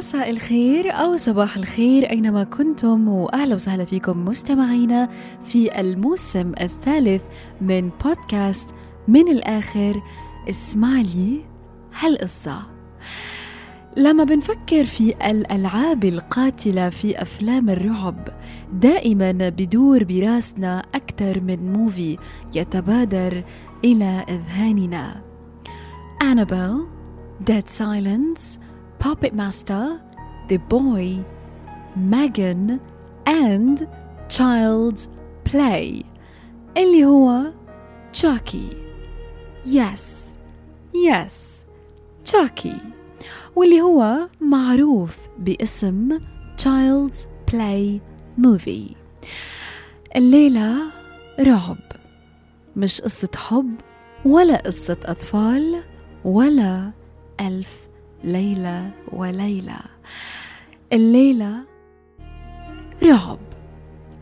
مساء الخير أو صباح الخير أينما كنتم وأهلا وسهلا فيكم مستمعينا في الموسم الثالث من بودكاست من الآخر اسمع لي هالقصة. لما بنفكر في الألعاب القاتلة في أفلام الرعب دائما بدور براسنا أكثر من موفي يتبادر إلى أذهاننا. Annabelle Dead Silence Puppet Master, The Boy, Megan and Child's Play. اللي هو تشاكي يس يس تشاكي واللي هو معروف باسم Child's Play Movie. الليلة رعب. مش قصة حب ولا قصة أطفال ولا ألف ليلة وليلة. الليلة رعب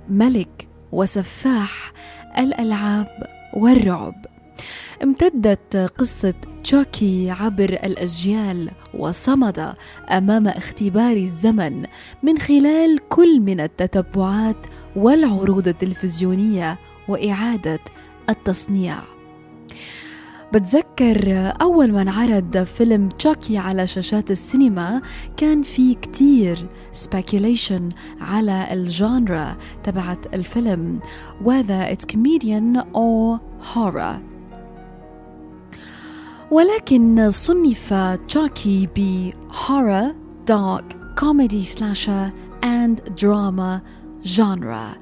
ملك وسفاح الألعاب والرعب. امتدت قصة تشاكي عبر الأجيال وصمد أمام اختبار الزمن من خلال كل من التتبعات والعروض التلفزيونية وإعادة التصنيع. بتذكر أول ما انعرض فيلم تشاكي على شاشات السينما كان في كتير speculation على الجانرا تبعت الفيلم whether it's comedian or horror. ولكن صنف تشاكي ب horror, dark, comedy slasher and drama جانرا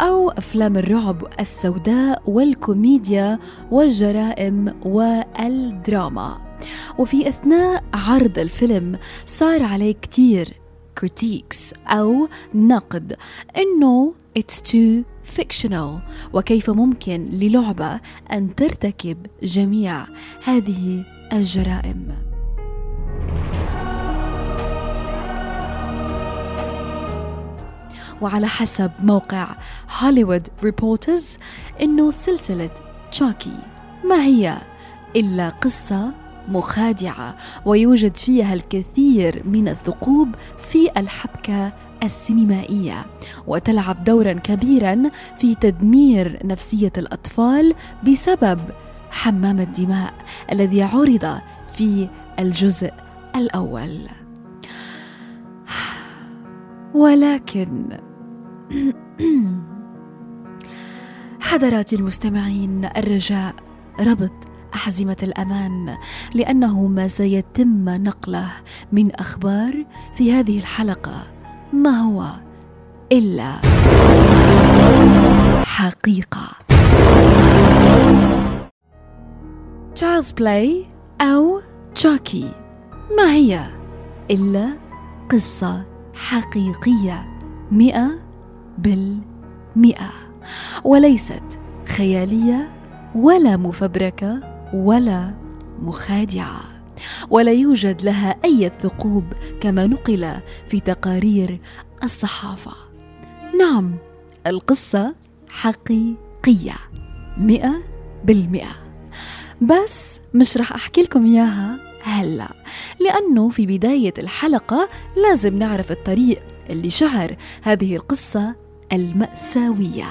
أو أفلام الرعب السوداء والكوميديا والجرائم والدراما. وفي أثناء عرض الفيلم صار عليه كتير critiques أو نقد إنه it's too fictional وكيف ممكن للعبة أن ترتكب جميع هذه الجرائم. وعلى حسب موقع هوليوود ريبورترز إنه سلسلة تشاكي. ما هي؟ إلا قصة مخادعة ويوجد فيها الكثير من الثقوب في الحبكة السينمائية. وتلعب دورا كبيرا في تدمير نفسية الأطفال بسبب حمام الدماء الذي عرض في الجزء الأول. ولكن حضراتي المستمعين الرجاء. ربط أحزمة الأمان لأنه ما سيتم نقله من أخبار في هذه الحلقة. ما هو إلا حقيقة. Child's Play أو تشاكي ما هي إلا قصة حقيقية؟ مئة بالمئة. وليست خيالية ولا مفبركة ولا مخادعة. ولا يوجد لها أي ثقوب كما نقل في تقارير الصحافة. نعم القصة حقيقية مئة بالمئة. بس مش رح أحكي لكم إياها هلأ لأنه في بداية الحلقة لازم نعرف الطريق اللي شهر هذه القصة المأساوية.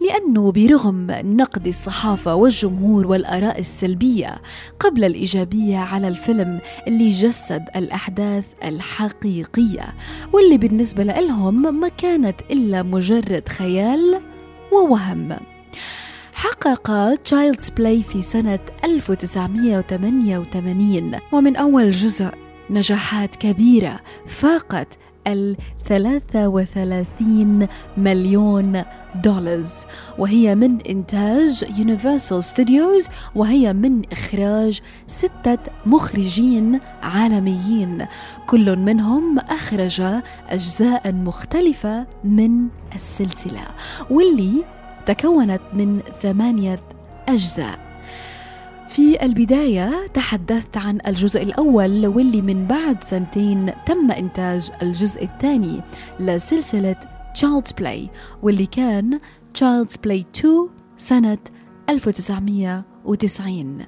لأنه برغم نقد الصحافة والجمهور والآراء السلبية قبل الإيجابية على الفيلم اللي جسد الأحداث الحقيقية واللي بالنسبة لهم ما كانت إلا مجرد خيال ووهم. حقق Child's Play في سنة 1988 ومن أول جزء نجاحات كبيرة فاقت ال 33 مليون دولار وهي من إنتاج يونيفرسال ستوديوز وهي من إخراج ستة مخرجين عالميين. كل منهم أخرج أجزاء مختلفة من السلسلة واللي تكونت من ثمانية أجزاء. في البداية تحدثت عن الجزء الأول واللي من بعد سنتين تم إنتاج الجزء الثاني لسلسلة Child's Play واللي كان Child's Play 2 سنة 1990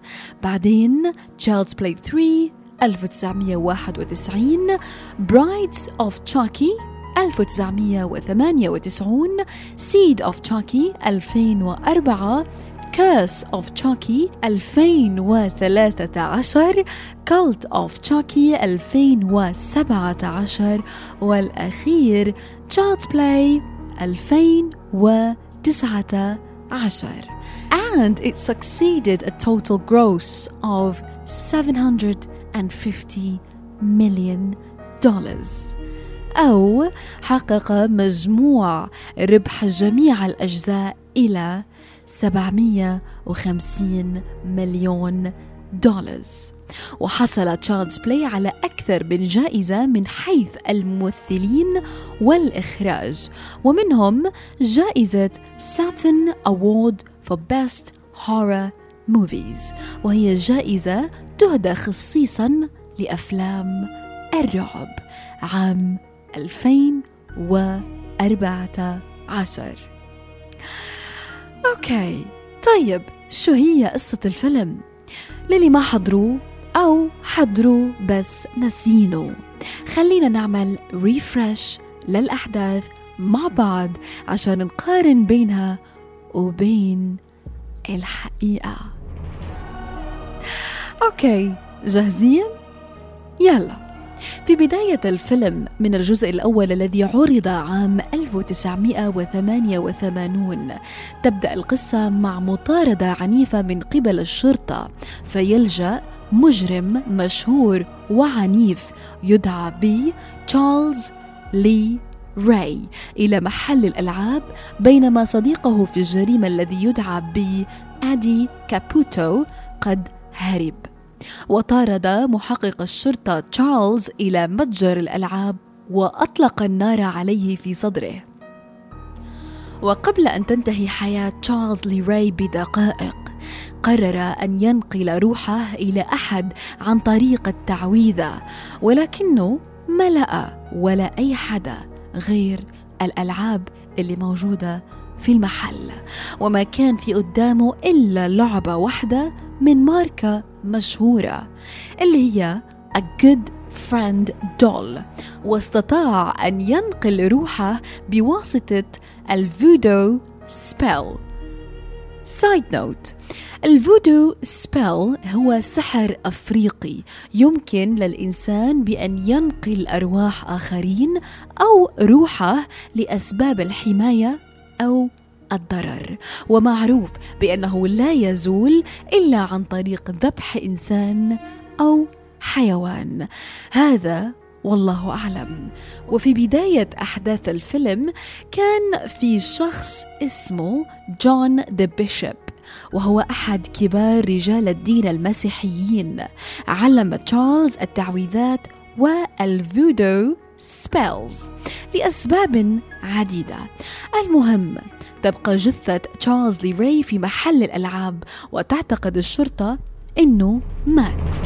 بعدين Child's Play 3 1991 Brides of Chucky 1998 Seed of Chucky 2004 Curse of Chucky 2013 Cult of Chucky 2017 والأخير Child Play 2019 and it succeeded a total gross of 750 million dollars أو حقق مجموع ربح جميع الأجزاء إلى 750 مليون دولار وحصل Child's Play على أكثر من جائزة من حيث الممثلين والإخراج. ومنهم جائزة Saturn Award for Best Horror Movies. وهي جائزة تهدى خصيصا لأفلام الرعب. عام 2014 okay طيب شو هي قصة الفيلم؟ للي ما حضروه أو حضروا بس نسينه خلينا نعمل refresh للأحداث مع بعض عشان نقارن بينها وبين الحقيقة okay جاهزين؟ يلا في بداية الفيلم من الجزء الأول الذي عرض عام 1988 تبدأ القصة مع مطاردة عنيفة من قبل الشرطة فيلجأ مجرم مشهور وعنيف يدعى ب تشارلز لي راي إلى محل الألعاب بينما صديقه في الجريمة الذي يدعى ب أدي كابوتو قد هرب. وطارد محقق الشرطة تشارلز إلى متجر الألعاب وأطلق النار عليه في صدره. وقبل أن تنتهي حياة تشارلز لي راي بدقائق قرر أن ينقل روحه إلى أحد عن طريق التعويذة ولكنه لقى ولا أي حدا غير الألعاب اللي موجودة في المحل. وما كان في قدامه إلا لعبة واحدة من ماركة مشهورة اللي هي A Good Friend Doll واستطاع أن ينقل روحه بواسطة ال voodoo spell side note ال voodoo spell هو سحر أفريقي يمكن للإنسان بأن ينقل أرواح آخرين أو روحه لأسباب الحماية أو الضرر. ومعروف بأنه لا يزول إلا عن طريق ذبح إنسان أو حيوان. هذا والله أعلم. وفي بداية أحداث الفيلم كان في شخص اسمه جون the Bishop وهو أحد كبار رجال الدين المسيحيين. علم تشارلز التعويذات وال voodoo spells لأسباب عديدة. المهم تبقى جثة تشارلز لي راي في محل الألعاب وتعتقد الشرطة إنه مات.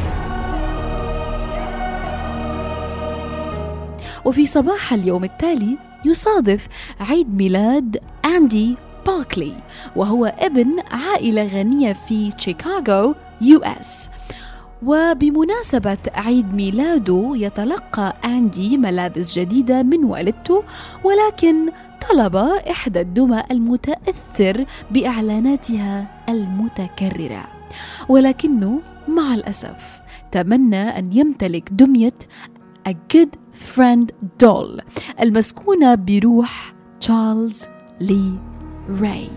وفي صباح اليوم التالي يصادف عيد ميلاد أندي باركلي وهو ابن عائلة غنية في شيكاغو US. وبمناسبة عيد ميلاده يتلقى أندي ملابس جديدة من والدته ولكن طلب إحدى الدمى المتأثر بإعلاناتها المتكررة. ولكنه مع الأسف تمنى أن يمتلك دمية A Good Friend Doll المسكونة بروح تشارلز لي راي.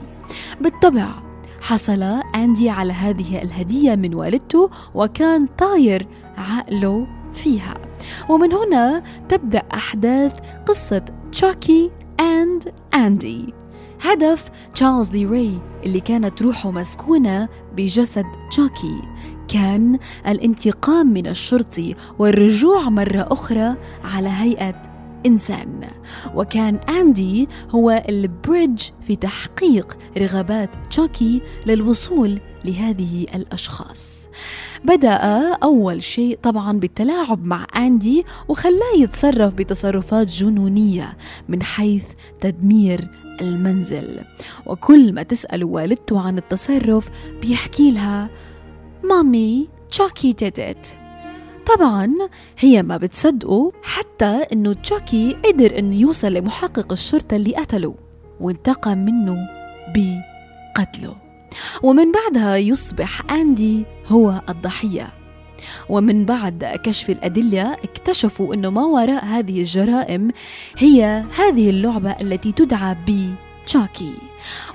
بالطبع حصل أندي على هذه الهدية من والدته وكان طاير عقله فيها. ومن هنا تبدأ أحداث قصة تشاكي and أندي. هدف تشارلز لي راي اللي كانت روحه مسكونة بجسد تشاكي. كان الانتقام من الشرطي والرجوع مرة أخرى على هيئة إنسان. وكان أندي هو ال bridge في تحقيق رغبات تشاكي للوصول لهذه الأشخاص. بدأ أول شيء طبعا بالتلاعب مع أندي وخلاه يتصرف بتصرفات جنونية من حيث تدمير المنزل. وكل ما تسأل والدته عن التصرف بيحكي لها مامي تشاكي did طبعا هي ما بتصدقه حتى إنه تشاكي قدر انه يوصل لمحقق الشرطة اللي قتله وانتقم منه بقتله. ومن بعدها يصبح أندي هو الضحية. ومن بعد كشف الأدلة اكتشفوا أنه ما وراء هذه الجرائم هي هذه اللعبة التي تدعى ب تشاكي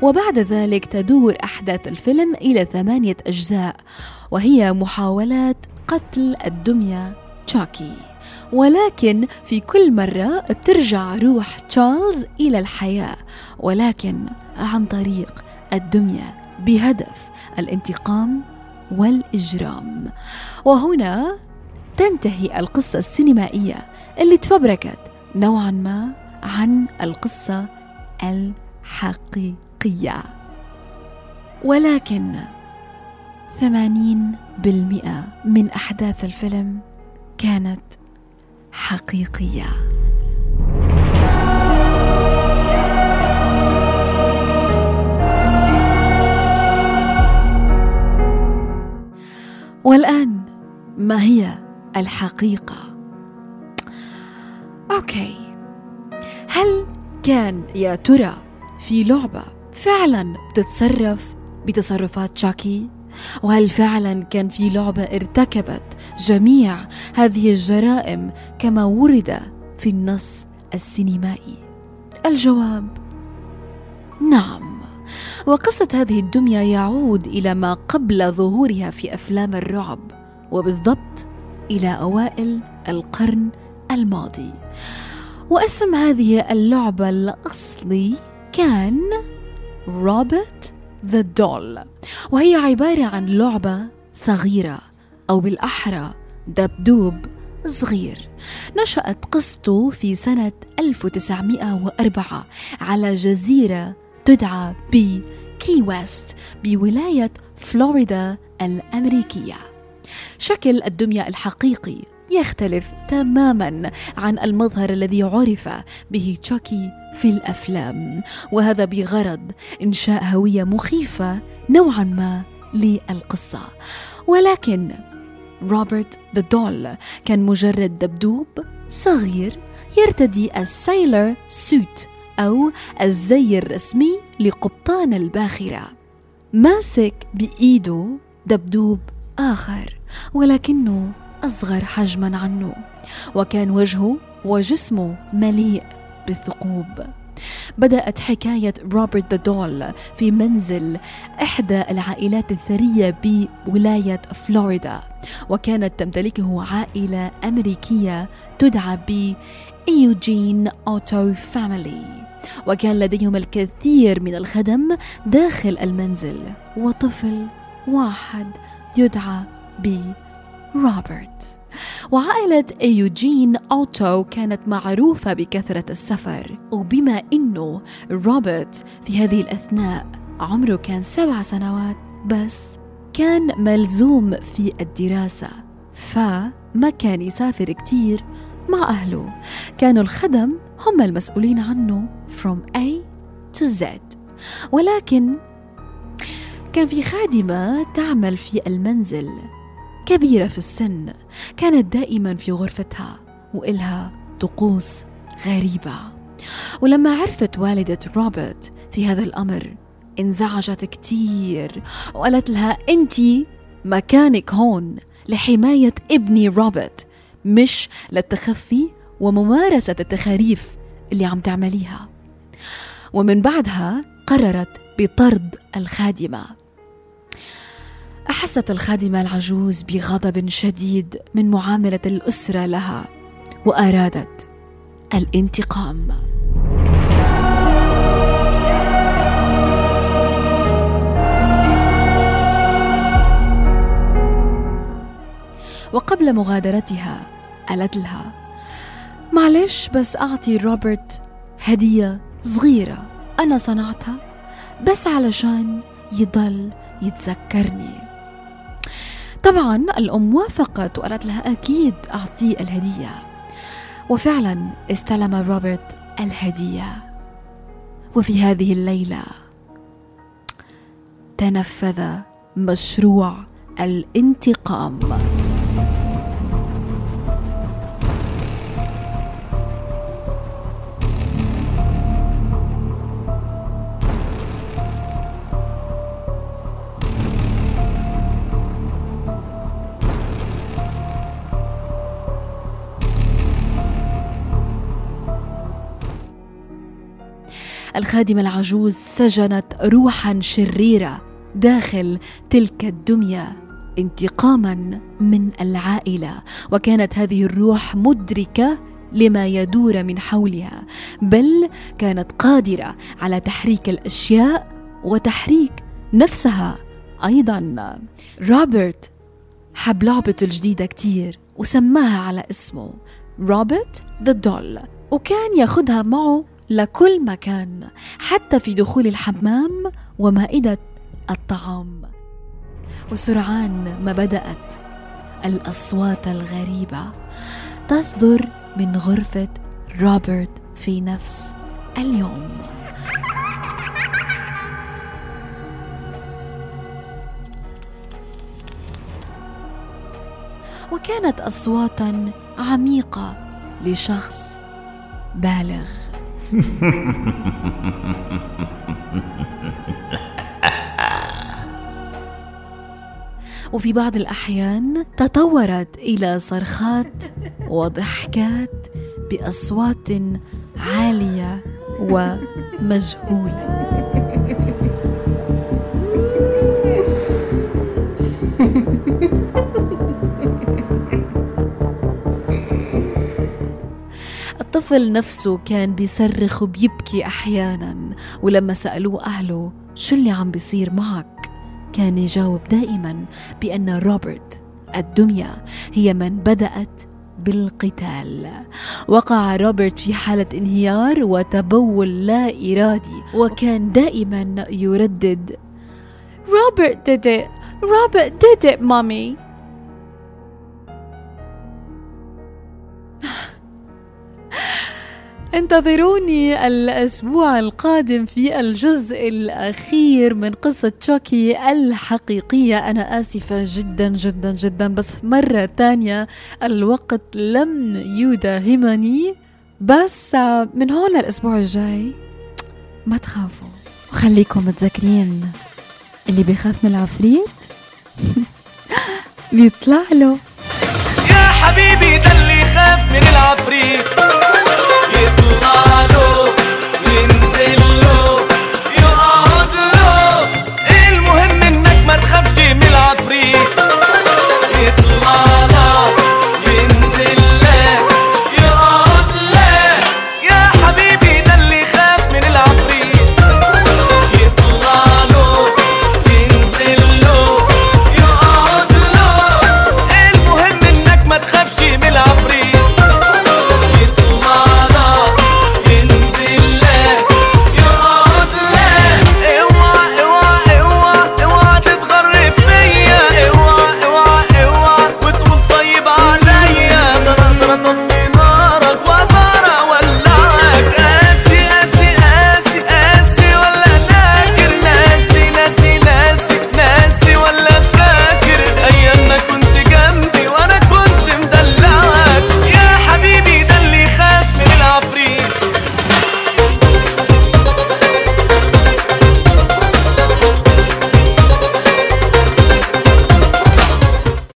وبعد ذلك تدور أحداث الفيلم إلى ثمانية أجزاء وهي محاولات قتل الدمية تشاكي. ولكن في كل مرة بترجع روح تشارلز إلى الحياة ولكن عن طريق الدمية بهدف الانتقام والإجرام. وهنا تنتهي القصة السينمائية اللي تفبركت نوعا ما عن القصة الحقيقية. ولكن ثمانين بالمئة من أحداث الفيلم كانت حقيقية والآن ما هي الحقيقة؟ أوكي هل كان يا ترى في لعبة فعلا بتتصرف بتصرفات شاكي؟ وهل فعلا كان في لعبة ارتكبت جميع هذه الجرائم كما ورد في النص السينمائي؟ الجواب نعم وقصة هذه الدمية يعود إلى ما قبل ظهورها في أفلام الرعب وبالضبط إلى أوائل القرن الماضي واسم هذه اللعبة الأصلي كان روبرت ذا دول وهي عبارة عن لعبة صغيرة أو بالأحرى دبدوب صغير. نشأت قصته في سنة 1904 على جزيرة تدعى بكي ويست بولاية فلوريدا الأمريكية. شكل الدمية الحقيقي يختلف تماما عن المظهر الذي عرف به تشاكي في الأفلام. وهذا بغرض إنشاء هوية مخيفة نوعا ما للقصة. ولكن روبرت the doll كان مجرد دبدوب صغير يرتدي ال sailor suit أو الزي الرسمي لقبطان الباخرة. ماسك بإيده دبدوب آخر ولكنه أصغر حجما عنه وكان وجهه وجسمه مليء بالثقوب. بدأت حكاية روبرت the doll في منزل إحدى العائلات الثرية بولاية فلوريدا وكانت تمتلكه عائلة أمريكية تدعى ب إيوجين أوتو family وكان لديهم الكثير من الخدم داخل المنزل وطفل واحد يدعى ب روبرت وعائلة إيوجين أوتو كانت معروفة بكثرة السفر وبما أنه روبرت في هذه الأثناء عمره كان سبع سنوات بس كان ملزوم في الدراسة فما كان يسافر كتير مع أهله. كانوا الخدم هم المسؤولين عنه from A to Z. ولكن كان في خادمة تعمل في المنزل. كبيرة في السن كانت دائما في غرفتها وإلها طقوس غريبة. ولما عرفت والدة روبرت في هذا الأمر انزعجت كتير وقالت لها أنت مكانك هون لحماية ابني روبرت مش للتخفي وممارسة التخاريف اللي عم تعمليها. ومن بعدها قررت بطرد الخادمة. أحست الخادمة العجوز بغضب شديد من معاملة الأسرة لها وأرادت الانتقام. وقبل مغادرتها قالت لها معلش بس أعطي روبرت هدية صغيرة أنا صنعتها بس علشان يضل يتذكرني. طبعا الأم وافقت وقالت لها أكيد أعطيه الهدية. وفعلا استلم روبرت الهدية. وفي هذه الليلة تنفذ مشروع الانتقام. الخادمة العجوز سجنت روحا شريرة داخل تلك الدمية انتقاما من العائلة. وكانت هذه الروح مدركة لما يدور من حولها بل كانت قادرة على تحريك الأشياء وتحريك نفسها أيضا. روبرت حب لعبته الجديدة كتير وسماها على اسمه روبرت ذا دول وكان ياخدها معه لكل مكان حتى في دخول الحمام ومائدة الطعام. وسرعان ما بدأت الأصوات الغريبة تصدر من غرفة روبرت في نفس اليوم. وكانت أصواتا عميقة لشخص بالغ. وفي بعض الأحيان تطورت إلى صرخات وضحكات بأصوات عالية ومجهولة. الطفل نفسه كان بيصرخ وبيبكي أحيانا ولما سألوه أهله شو اللي عم بيصير معك كان يجاوب دائما بأن روبرت الدمية هي من بدأت بالقتال. وقع روبرت في حالة انهيار وتبول لا إرادي وكان دائما يردد روبرت did it Robert did it mommy انتظروني الأسبوع القادم في الجزء الأخير من قصة تشوكي الحقيقية. أنا آسفة جدا جدا جدا. بس مرة ثانية الوقت لم يداهمني. بس من هون للأسبوع الجاي ما تخافوا وخليكم متذكرين اللي بيخاف من العفريت بيطلع له. يا حبيبي ده اللي خاف من العفريت.